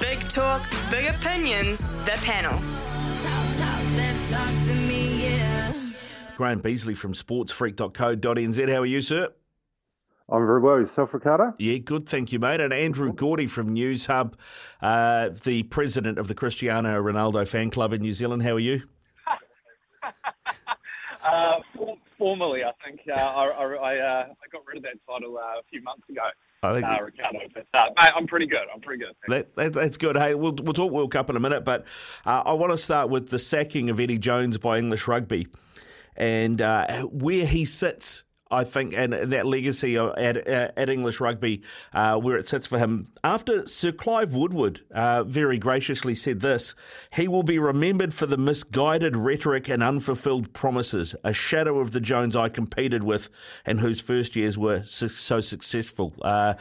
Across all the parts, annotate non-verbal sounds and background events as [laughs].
Big talk, big opinions, the panel. Graham Beasley from sportsfreak.co.nz. How are you, sir? I'm very well. Yourself, Ricardo? Yeah, good, thank you, mate. And Andrew Gourdie from Newshub, uh, the president of the Cristiano Ronaldo fan club in New Zealand. How are you? [laughs] uh, formally, I think uh, I, I, uh, I, got rid of that title uh, a few months ago. I think uh, Ricardo, but uh, mate, I'm pretty good. I'm pretty good. That, that, that's good. Hey, we'll we'll talk World Cup in a minute, but uh, I want to start with the sacking of Eddie Jones by English Rugby, and uh, where he sits I think, and that legacy at, at English rugby, uh, where it sits for him. After Sir Clive Woodward uh, very graciously said this, he will be remembered for the misguided rhetoric and unfulfilled promises, a shadow of the Jones I competed with and whose first years were su- so successful. Uh,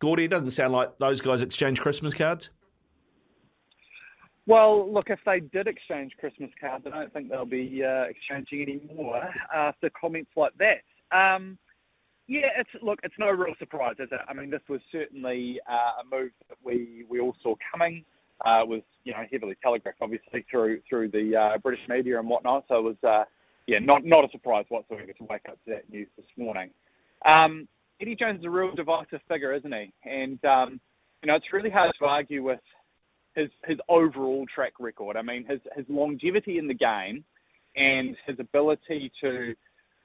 Gourdie, it doesn't sound like those guys exchange Christmas cards. Well, look, if they did exchange Christmas cards, I don't think they'll be uh, exchanging any more after comments like that. Um, yeah, it's look, it's no real surprise, is it? I mean, this was certainly uh, a move that we, we all saw coming. Uh, was you know heavily telegraphed, obviously through through the uh, British media and whatnot. So it was uh, yeah, not not a surprise whatsoever to wake up to that news this morning. Um, Eddie Jones is a real divisive figure, isn't he? And um, you know, it's really hard to argue with his his overall track record. I mean, his his longevity in the game and his ability to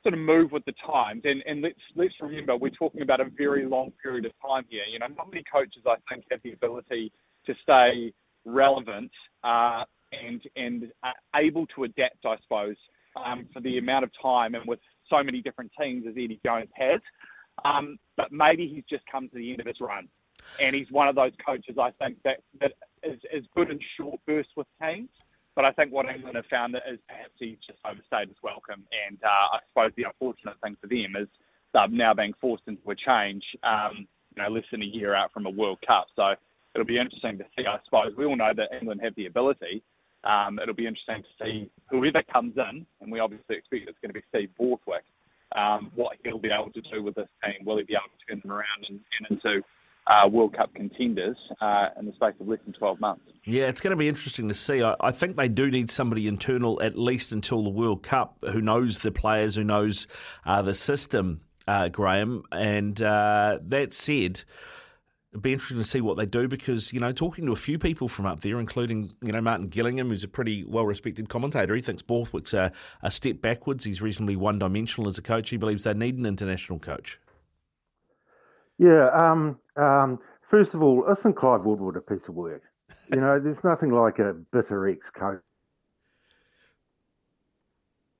sort of move with the times. And, and let's let's remember, we're talking about a very long period of time here. You know, not many coaches I think have the ability to stay relevant uh, and and able to adapt, I suppose, um, for the amount of time and with so many different teams as Eddie Jones has. Um, but maybe he's just come to the end of his run, and he's one of those coaches I think that that is, is good in short bursts with teams but I think what England have found is perhaps he's just overstayed his welcome. And uh, I suppose the unfortunate thing for them is they're now being forced into a change, um, you know, less than a year out from a World Cup. So it'll be interesting to see, I suppose. We all know that England have the ability. Um, it'll be interesting to see whoever comes in, and we obviously expect it's going to be Steve Borthwick, um, what he'll be able to do with this team. Will he be able to turn them around and, and into uh, World Cup contenders uh, in the space of less than 12 months. Yeah, it's going to be interesting to see. I, I, think they do need somebody internal at least until the World Cup who knows the players, who knows uh, the system, uh, Graham. And uh, that said, it'd be interesting to see what they do because, you know, talking to a few people from up there, including, you know, Martin Gillingham, who's a pretty well respected commentator, he thinks Borthwick's a, a step backwards. He's reasonably one dimensional as a coach. He believes they need an international coach. Yeah. Um, um, first of all, isn't Clive Woodward a piece of work? You know, [laughs] there's nothing like a bitter ex coach.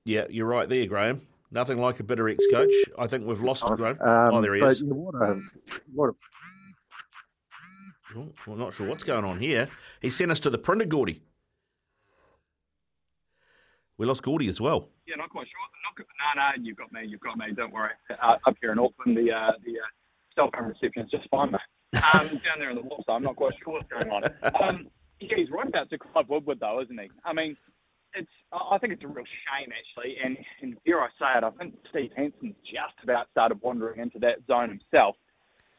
Yeah, you're right there, Graham. Nothing like a bitter ex coach. I think we've lost um, Graham. oh, there he is. what a, what a... Oh, well, not sure what's going on here. He sent us to the printer, Gourdie. We lost Gourdie as well. Yeah, not quite sure. Not, no, no, you've got me. You've got me. Don't worry. Uh, up here in Auckland, the uh, the uh, cell is just fine, mate. Um, down there in the so I'm not quite sure what's going on. Um, yeah, he's right about to Clive Woodward, though, isn't he? I mean, it's. I think it's a real shame, actually, and, and dare I say it, I think Steve Hansen's just about started wandering into that zone himself.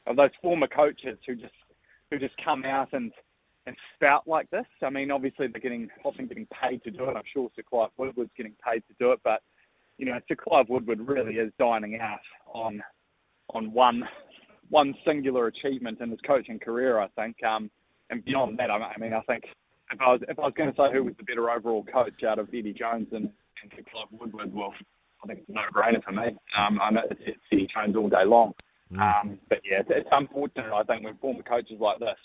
Of those former coaches who just who just come out and and spout like this. I mean, obviously they're getting often getting paid to do it. I'm sure Sir Clive Woodward's getting paid to do it, but you know, Sir Clive Woodward really is dining out on on one one singular achievement in his coaching career, I think. Um, and beyond that, I mean, I think if I was if I was going to say who was the better overall coach out of Eddie Jones and, and Clive Woodward, well, I think it's a no-brainer for me. Um, I know it's, it's Eddie Jones all day long. Mm. Um, but yeah, it's, it's, unfortunate. I think when former coaches like this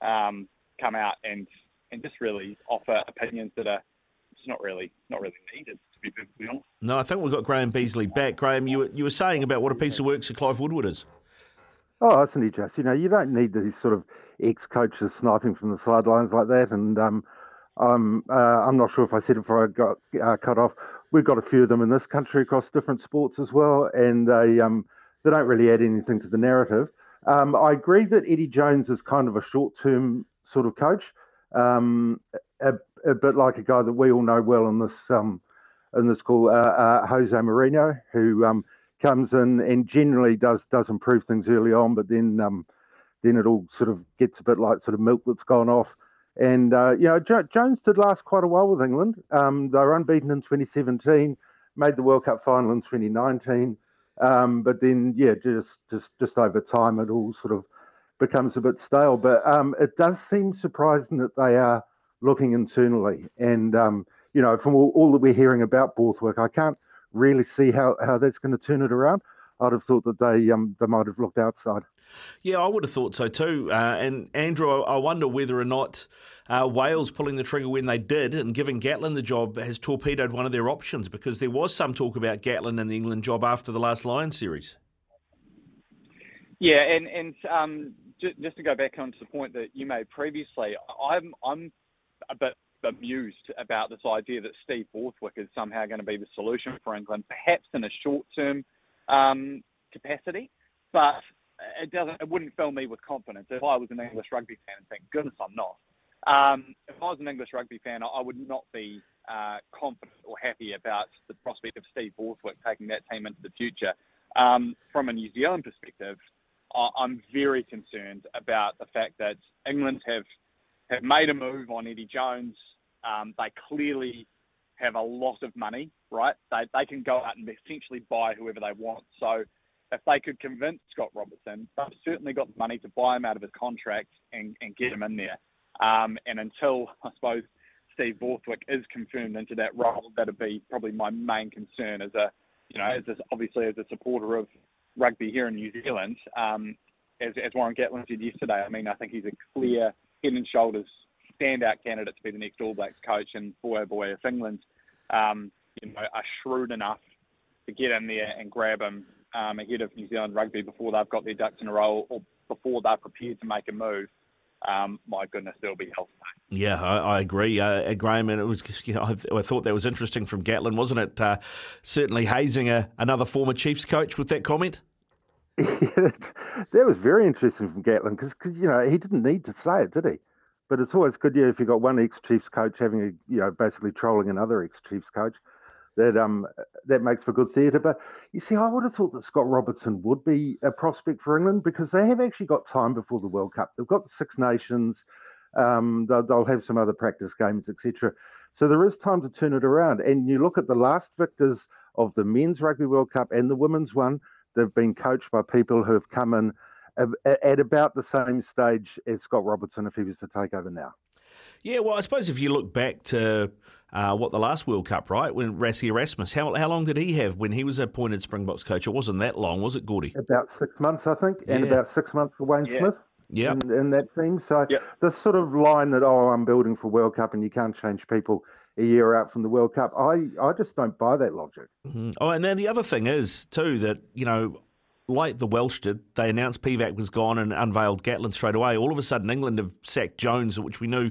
um, come out and and just really offer opinions that are just not really not really needed. To be perfectly honest. No, I think we've got Graham Beasley back. Graham, you were, you were saying about what a piece of work Sir Clive Woodward is. Oh, he just? You know, you don't need these sort of ex-coaches sniping from the sidelines like that. And um, I'm, uh, I'm not sure if I said it before I got uh, cut off. We've got a few of them in this country across different sports as well, and they um, they don't really add anything to the narrative. Um, I agree that Eddie Jones is kind of a short-term sort of coach, um, a, a, bit like a guy that we all know well in this um, in this call, uh, uh, Jose Mourinho, who um, comes in and generally does does improve things early on, but then um, then it all sort of gets a bit like sort of milk that's gone off. And uh, you know, jo- Jones did last quite a while with England. Um, they were unbeaten in 2017, made the World Cup final in 2019, um, but then yeah, just just just over time, it all sort of becomes a bit stale. But um, it does seem surprising that they are looking internally, and um, you know, from all, all that we're hearing about Borthwick, I can't really see how, how that's going to turn it around. I'd have thought that they um, they might have looked outside. Yeah, I would have thought so too. Uh, and Andrew, I wonder whether or not uh, Wales pulling the trigger when they did and giving Gatland the job has torpedoed one of their options because there was some talk about Gatland and the England job after the last Lions series. Yeah, and and um, just, just to go back on to the point that you made previously, I'm I'm a bit amused about this idea that Steve Borthwick is somehow going to be the solution for England, perhaps in a short-term um, capacity, but it doesn't. It wouldn't fill me with confidence if I was an English rugby fan. And thank goodness I'm not. Um, if I was an English rugby fan, I would not be uh, confident or happy about the prospect of Steve Borthwick taking that team into the future. Um, from a New Zealand perspective, I'm very concerned about the fact that England have have made a move on Eddie Jones. Um, they clearly have a lot of money, right? They, they can go out and essentially buy whoever they want. So if they could convince Scott Robertson, they've certainly got the money to buy him out of his contract and, and get him in there. Um, and until, I suppose, Steve Borthwick is confirmed into that role, that'd be probably my main concern as a, you know, as a, obviously as a supporter of rugby here in New Zealand. Um, as, as Warren Gatland said yesterday, I mean, I think he's a clear head and shoulders standout candidate to be the next All Blacks coach. And boy, oh boy, if England, um, you know, are shrewd enough to get in there and grab him um, ahead of New Zealand rugby before they've got their ducks in a row or before they're prepared to make a move, um, my goodness, there'll be hell Yeah, I, I agree, uh, Graham. And it was, [laughs] you know, I, I, thought that was interesting from Gatland, wasn't it? Uh, certainly hazing a, another former Chiefs coach with that comment. [laughs] that was very interesting from Gatland because you know he didn't need to say it, did he? But it's always good, yeah, if you've got one ex Chiefs coach having a you know basically trolling another ex Chiefs coach, that um that makes for good theatre. But you see, I would have thought that Scott Robertson would be a prospect for England because they have actually got time before the World Cup. They've got the Six Nations, um, they'll, they'll have some other practice games, etc. So there is time to turn it around. And you look at the last victors of the Men's Rugby World Cup and the Women's one They've been coached by people who have come in at about the same stage as Scott Robertson if he was to take over now. Yeah, well, I suppose if you look back to uh, what the last World Cup, right, when Rassie Erasmus, how, how long did he have when he was appointed Springboks coach? It wasn't that long, was it, Gourdie? About six months, I think, and about six months for Wayne yeah. Smith. Yeah, in, in, that team. So yep. this sort of line that oh, I'm building for World Cup, and you can't change people a year out from the World Cup. I I just don't buy that logic. Mm-hmm. Oh, and then the other thing is too that you know like the Welsh did, they announced Pivac was gone and unveiled Gatland straight away. All of a sudden, England have sacked Jones, which we knew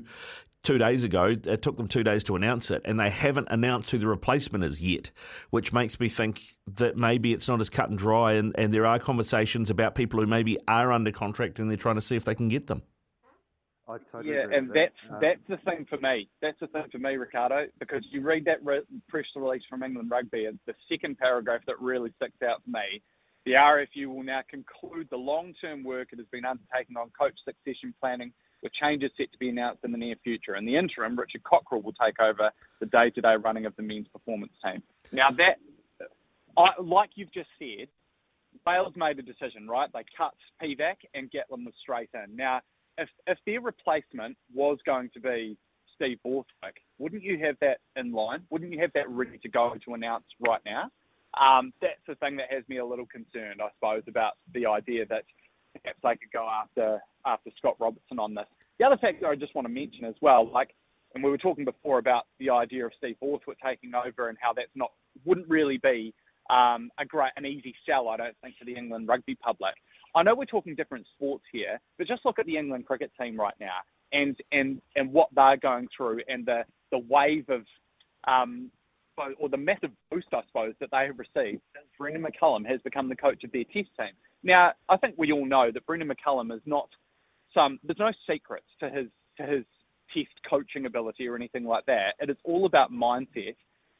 two days ago. It took them two days to announce it, and they haven't announced who the replacement is yet, which makes me think that maybe it's not as cut and dry, and, and there are conversations about people who maybe are under contract and they're trying to see if they can get them. Totally yeah, and that's um, that's the thing for me. That's the thing for me, Ricardo, because you read that re- press release from England Rugby, and the second paragraph that really sticks out for me the RFU will now conclude the long-term work it has been undertaking on coach succession planning, with changes set to be announced in the near future. In the interim, Richard Cockerill will take over the day-to-day running of the men's performance team. Now, that, I, like you've just said, Wales made a decision, right? They cut Pivac and Gatland was straight in. Now, if, if their replacement was going to be Steve Borthwick, wouldn't you have that in line? Wouldn't you have that ready to go to announce right now? Um, that's the thing that has me a little concerned, I suppose, about the idea that perhaps they could go after after Scott Robertson on this. The other factor I just want to mention as well, like, and we were talking before about the idea of Steve Borthwick taking over and how that's not wouldn't really be um, a great, an easy sell, I don't think, to the England rugby public. I know we're talking different sports here, but just look at the England cricket team right now and and and what they're going through and the the wave of um, or the massive boost, I suppose, that they have received since Brendon McCullum has become the coach of their Test team. Now, I think we all know that Brendon McCullum is not some. There's no secrets to his to his Test coaching ability or anything like that. It is all about mindset,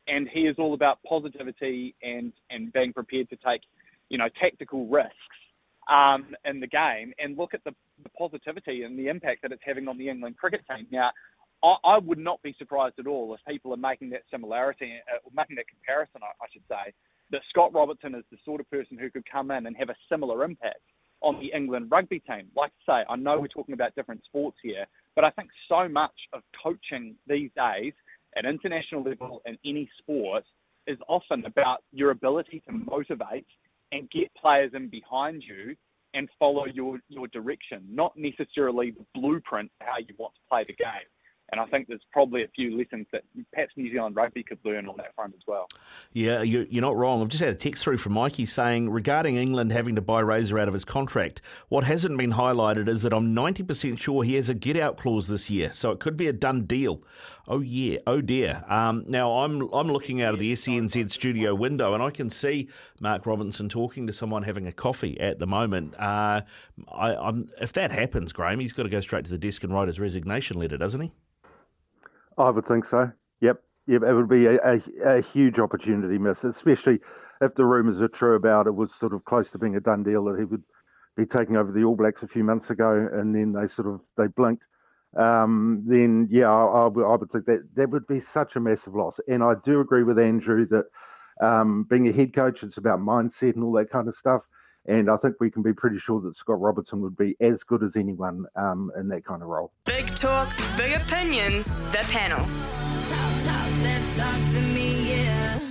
and he is all about positivity and and being prepared to take, you know, tactical risks um, in the game and look at the, the positivity and the impact that it's having on the England cricket team. Now, I, I would not be surprised at all if people are making that similarity, uh, making that comparison, I, I should say, that Scott Robertson is the sort of person who could come in and have a similar impact on the England rugby team. Like I say, I know we're talking about different sports here, but I think so much of coaching these days at international level in any sport is often about your ability to motivate and get players in behind you and follow your, your direction, not necessarily the blueprint how you want to play the game. And I think there's probably a few lessons that perhaps New Zealand rugby could learn on that front as well. Yeah, you're not wrong. I've just had a text through from Mikey saying regarding England having to buy Razor out of his contract, what hasn't been highlighted is that I'm 90% sure he has a get out clause this year, so it could be a done deal. Oh yeah, oh dear. Um, now I'm I'm looking out of the SENZ studio window and I can see Mark Robinson talking to someone having a coffee at the moment. Uh, I, if that happens, Graham, he's got to go straight to the desk and write his resignation letter, doesn't he? I would think so. Yep. Yep. It would be a, a, a huge opportunity miss, especially if the rumours are true about it was sort of close to being a done deal that he would be taking over the All Blacks a few months ago, and then they sort of they blinked. Um, then yeah, I, I, would think that that would be such a massive loss. And I do agree with Andrew that um, being a head coach, it's about mindset and all that kind of stuff. And I think we can be pretty sure that Scott Robertson would be as good as anyone um, in that kind of role. Big talk, big opinions, the panel. Talk, talk, talk me, yeah.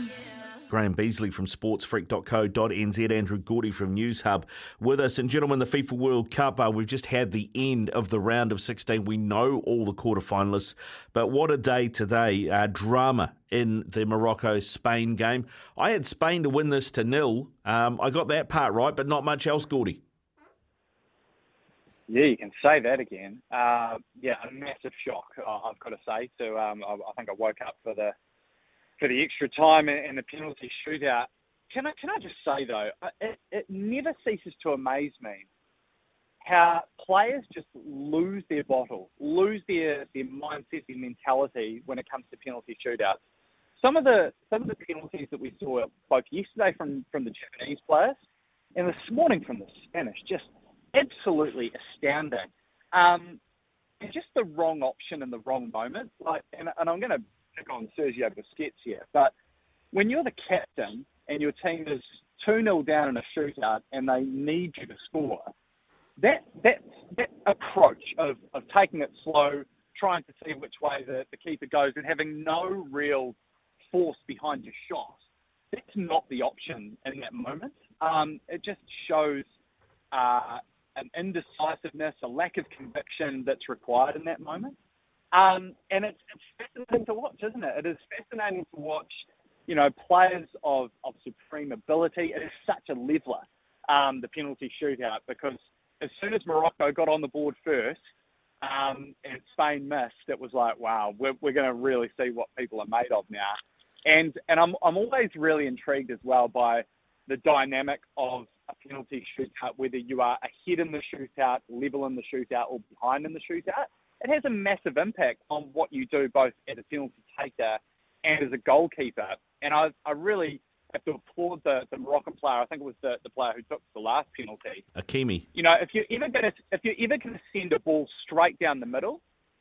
Graham Beasley from sportsfreak.co.nz, Andrew Gourdie from Newshub with us. And gentlemen, the FIFA World Cup, uh, we've just had the end of the round of 16. We know all the quarterfinalists, but what a day today. Uh, drama in the Morocco Spain game. I had Spain to win this to nil. Um, I got that part right, but not much else, Gourdie. Yeah, you can say that again. Uh, yeah, a massive shock, I've got to say. So um, I, I think I woke up for the for the extra time and, the penalty shootout. Can I can I just say though, it, it never ceases to amaze me how players just lose their bottle, lose their, their mindset, their mentality when it comes to penalty shootouts. Some of the some of the penalties that we saw both yesterday from, from the Japanese players and this morning from the Spanish, just absolutely astounding. Um, and just the wrong option in the wrong moment. Like, and, and I'm going to pick on Sergio Busquets here, but when you're the captain and your team is 2 0 down in a shootout and they need you to score, that, that, that approach of, of taking it slow, trying to see which way the, the keeper goes, and having no real force behind your shot, that's not the option in that moment. Um, it just shows uh, an indecisiveness, a lack of conviction that's required in that moment. Um, and it's, it's fascinating to watch, isn't it? It is fascinating to watch, you know, players of, of supreme ability. It is such a leveler, um, the penalty shootout, because as soon as Morocco got on the board first um, and Spain missed, it was like, wow, we're, we're going to really see what people are made of now. And, and I'm, I'm always really intrigued as well by the dynamic of a penalty shootout, whether you are ahead in the shootout, level in the shootout, or behind in the shootout it has a massive impact on what you do both as a penalty taker and as a goalkeeper. And I, I really have to applaud the, the Moroccan player. I think it was the, the player who took the last penalty. Hakimi. You know, if you're ever going to if you're ever going to send a ball straight down the middle,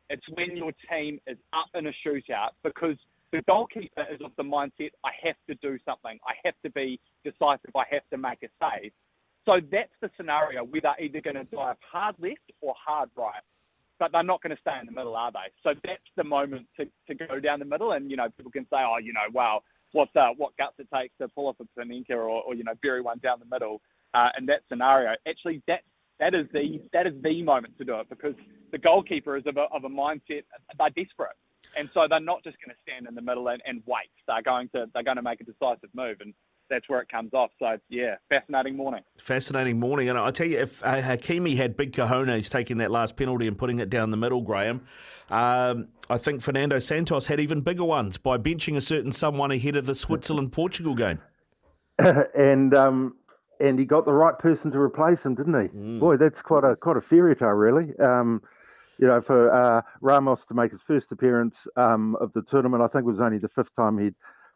it's when your team is up in a shootout because the goalkeeper is of the mindset I have to do something. I have to be decisive. I have to make a save. So that's the scenario where they're either going to dive hard left or hard right but they're not going to stay in the middle, are they? So that's the moment to, to go down the middle, and you know people can say, oh, you know, wow, what uh, what guts it takes to pull off a Panenka or, or you know bury one down the middle uh, in that scenario. Actually, that that is the that is the moment to do it because the goalkeeper is of a, of a mindset they're desperate, and so they're not just going to stand in the middle and, and wait. They're going to they're going to make a decisive move, and that's where it comes off. So yeah, fascinating morning. Fascinating morning, and I tell you, if uh, Hakimi had big cojones taking that last penalty and putting it down the middle, Graham, um, I think Fernando Santos had even bigger ones by benching a certain someone ahead of the Switzerland [laughs] Portugal game. and um, and he got the right person to replace him, didn't he? Mm. Boy, that's quite a quite a fairy tale, really. Um, you know, for uh, Ramos to make his first appearance um, of the tournament, I think it was only the fifth time he'd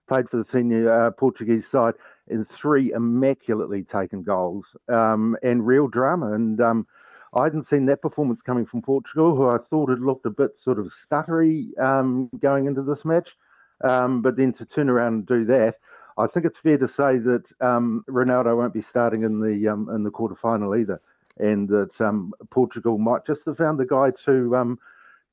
played for the senior uh, Portuguese side, in three immaculately taken goals um, and real drama. And um, I hadn't seen that performance coming from Portugal, who I thought had looked a bit sort of stuttery um, going into this match. Um, but then to turn around and do that, I think it's fair to say that um, Ronaldo won't be starting in the um, in the quarter final either, and that Portugal might just have found the guy to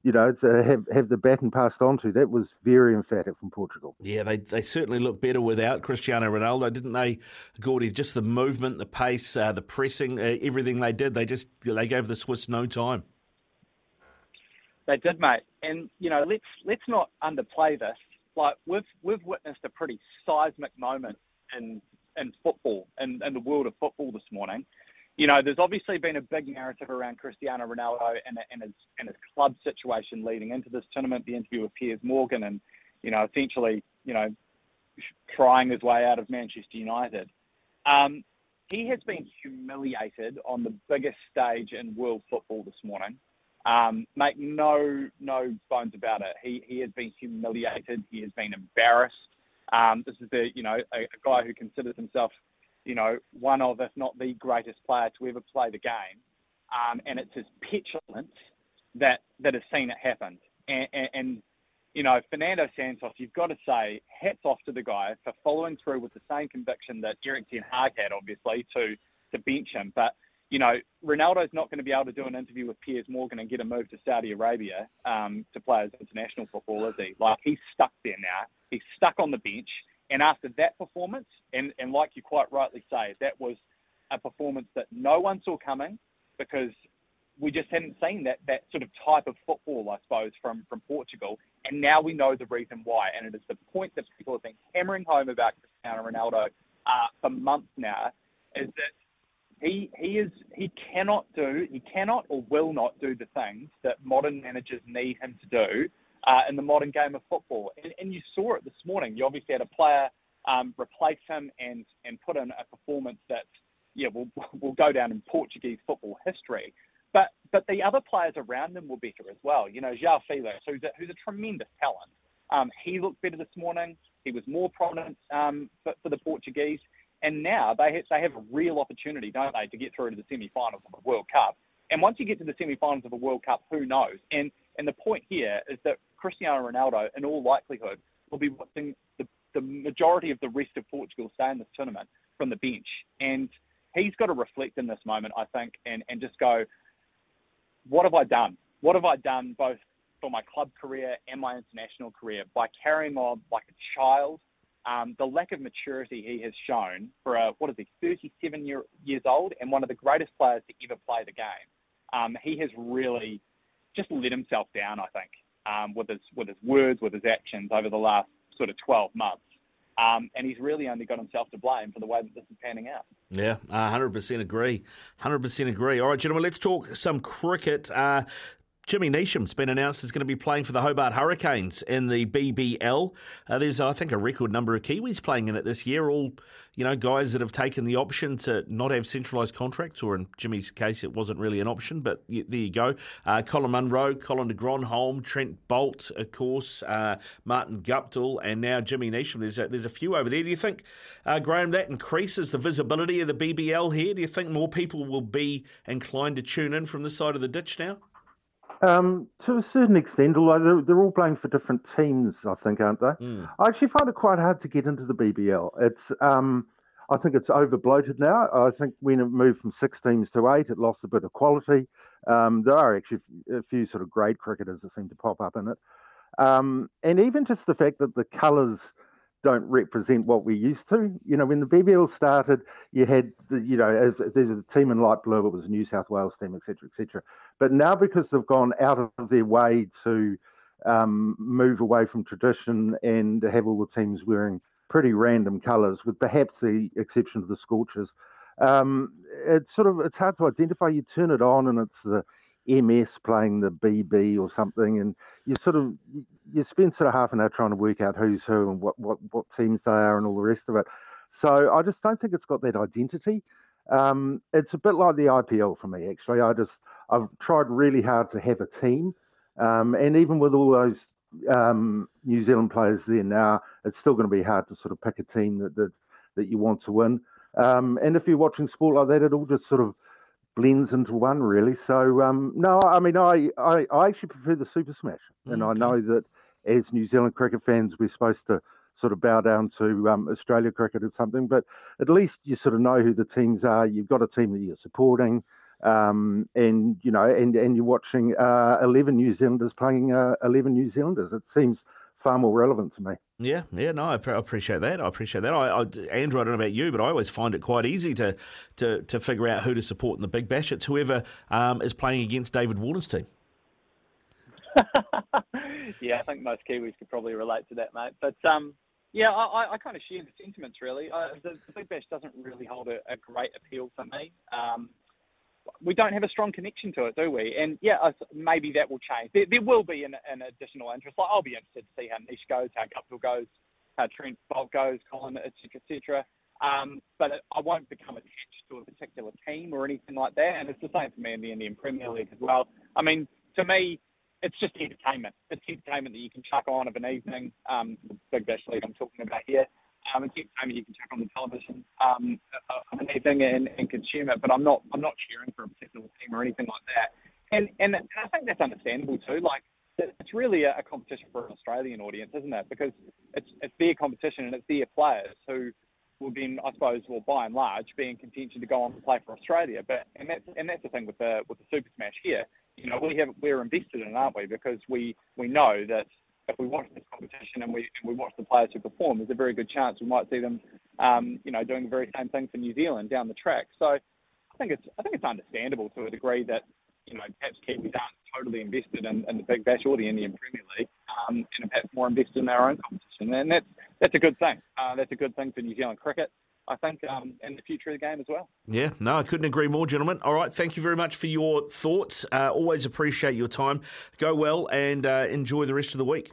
you know, to have, have the baton passed on to. That was very emphatic from Portugal. Yeah, they, they certainly look better without Cristiano Ronaldo, didn't they, Gourdie? Just the movement, the pace, uh, the pressing, uh, everything they did, they just they gave the Swiss no time. They did, mate. And you know, let's let's not underplay this. Like we've we've witnessed a pretty seismic moment in in football in, in the world of football this morning you know, there's obviously been a big narrative around Cristiano Ronaldo and, and his and his club situation leading into this tournament. The interview with Piers Morgan, and you know, essentially, you know, trying his way out of Manchester United. Um, he has been humiliated on the biggest stage in world football this morning. Um, make no no bones about it. He he has been humiliated. He has been embarrassed. Um, this is the you know a, a guy who considers himself you know, one of, if not the greatest player to ever play the game. Um, and it's his petulance that, that has seen it happen. And, and, and, you know, Fernando Santos, you've got to say, hats off to the guy for following through with the same conviction that Erik Ten Hag had, obviously, to, to bench him. But, you know, Ronaldo's not going to be able to do an interview with Piers Morgan and get a move to Saudi Arabia um, to play as international football, is he? Like, he's stuck there now. He's stuck on the bench and after that performance, and, and like you quite rightly say, that was a performance that no one saw coming because we just hadn't seen that that sort of type of football, I suppose, from from Portugal. And now we know the reason why. And it is the point that people have been hammering home about Cristiano Ronaldo uh, for months now, is that he he is he cannot do he cannot or will not do the things that modern managers need him to do uh, in the modern game of football. And, and, you saw it this morning. You obviously had a player um, replace him and, and put in a performance that yeah, will, [laughs] will go down in Portuguese football history. But, but the other players around them were better as well. You know, João Felix, who's a, who's a tremendous talent. Um, he looked better this morning. He was more prominent um, for, for the Portuguese. And now they have, they have a real opportunity, don't they, to get through to the semi-finals of the World Cup. And once you get to the semi-finals of a World Cup, who knows? And and the point here is that Cristiano Ronaldo, in all likelihood, will be watching the, the majority of the rest of Portugal stay in this tournament from the bench. And he's got to reflect in this moment, I think, and, and just go, what have I done? What have I done both for my club career and my international career by carrying on like a child? Um, the lack of maturity he has shown for a, what is he, 37 year, years old and one of the greatest players to ever play the game. Um, he has really just let himself down, I think, um, with his with his words, with his actions over the last sort of 12 months. Um, and he's really only got himself to blame for the way that this is panning out. Yeah, uh, 100% agree. 100% agree. All right, gentlemen, let's talk some cricket. Uh, Jimmy Neesham's been announced as going to be playing for the Hobart Hurricanes in the BBL. Uh, there's, I think, a record number of Kiwis playing in it this year. All, you know, guys that have taken the option to not have centralised contracts, or in Jimmy's case, it wasn't really an option, but there you go. Uh, Colin Munro, Colin de Grandhomme, Trent Boult, of course, uh, Martin Guptill, and now Jimmy Neesham. There's a, there's a few over there. Do you think, uh, Graham, that increases the visibility of the BBL here? Do you think more people will be inclined to tune in from this side of the ditch now? Um, to a certain extent, although they're, they're, all playing for different teams, I think, aren't they? Mm. I actually find it quite hard to get into the BBL. It's, um, I think it's over bloated now. I think when it moved from six teams to eight, it lost a bit of quality. Um, there are actually a few sort of great cricketers that seem to pop up in it. Um, and even just the fact that the colours don't represent what we used to. You know, when the BBL started, you had, the, you know, as, there's a team in light blue, it was a New South Wales team, etc., etc. But now because they've gone out of their way to um, move away from tradition and have all the teams wearing pretty random colours, with perhaps the exception of the Scorchers. Um, it's sort of it's hard to identify. You turn it on and it's the MS playing the BB or something, and you sort of you spend sort of half an hour trying to work out who's who and what what what teams they are and all the rest of it. So I just don't think it's got that identity. Um, it's a bit like the IPL for me, actually. I just I've tried really hard to have a team, um, and even with all those um, New Zealand players there now, it's still going to be hard to sort of pick a team that that, that you want to win. Um, and if you're watching sport like that, it all just sort of blends into one, really. So um, no, I mean, I, I, I actually prefer the Super Smash, and okay. I know that as New Zealand cricket fans, we're supposed to sort of bow down to um, Australia cricket or something, but at least you sort of know who the teams are. You've got a team that you're supporting, um, and you know, and and you're watching uh, 11 New Zealanders playing uh, 11 New Zealanders. It seems far more relevant to me. Yeah, yeah, no, I appreciate that. I appreciate that. I, I, Andrew, I don't know about you, but I always find it quite easy to to, to figure out who to support in the Big Bash. It's whoever um, is playing against David Warner's team. [laughs] yeah, I think most Kiwis could probably relate to that, mate. But um, yeah, I, I kind of share the sentiments really. Uh, the, the, Big Bash doesn't really hold a, a great appeal for me. Um, we don't have a strong connection to it, do we? And yeah, maybe that will change. There, there will be an, an, additional interest. Like I'll be interested to see how Nish goes, how Guptill goes, how Trent Boult goes, Colin, etc., etc. Um, but it, I won't become attached to a particular team or anything like that. And it's the same for me in the Indian Premier League as well. I mean, to me, it's just entertainment. It's entertainment that you can chuck on of an evening. Um, the Big Bash League I'm talking about here. Um, it's entertainment you can chuck on the television um, of an evening and, and consume it. But I'm not I'm not cheering for a particular team or anything like that. And and I think that's understandable too. Like it's really a, competition for an Australian audience, isn't it? Because it's it's their competition and it's their players who will then, I suppose, well, by and large, be in contention to go on to play for Australia. But and that's and that's the thing with the with the Super Smash here you know, we have we're invested in, aren't we? Because we we know that if we watch this competition and we and we watch the players who perform, there's a very good chance we might see them, um, you know, doing the very same thing for New Zealand down the track. So I think it's I think it's understandable to a degree that you know perhaps Kiwis aren't totally invested in, in the Big Bash or the Indian Premier League, um, and perhaps more invested in their own competition, and that's that's a good thing. Uh, that's a good thing for New Zealand cricket. I think, um, in the future of the game as well. Yeah, no, I couldn't agree more, gentlemen. All right, thank you very much for your thoughts. Uh, always appreciate your time. Go well and uh, enjoy the rest of the week.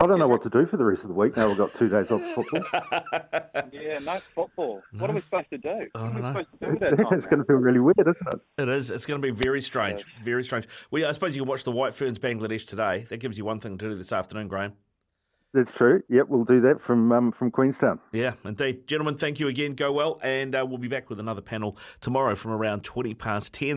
I don't know what to do for the rest of the week now we've got two days off football. [laughs] yeah, no football. No. What are we supposed to do? What are we supposed to do that It's going to feel really weird, isn't it? It is. It's going to be very strange. Very strange. Well, I suppose you can watch the White Ferns Bangladesh today. That gives you one thing to do this afternoon, Graham. That's true. Yep, we'll do that from um, from Queenstown. Yeah, indeed. Gentlemen, thank you again. Go well, and uh, we'll be back with another panel tomorrow from around 20 past 10.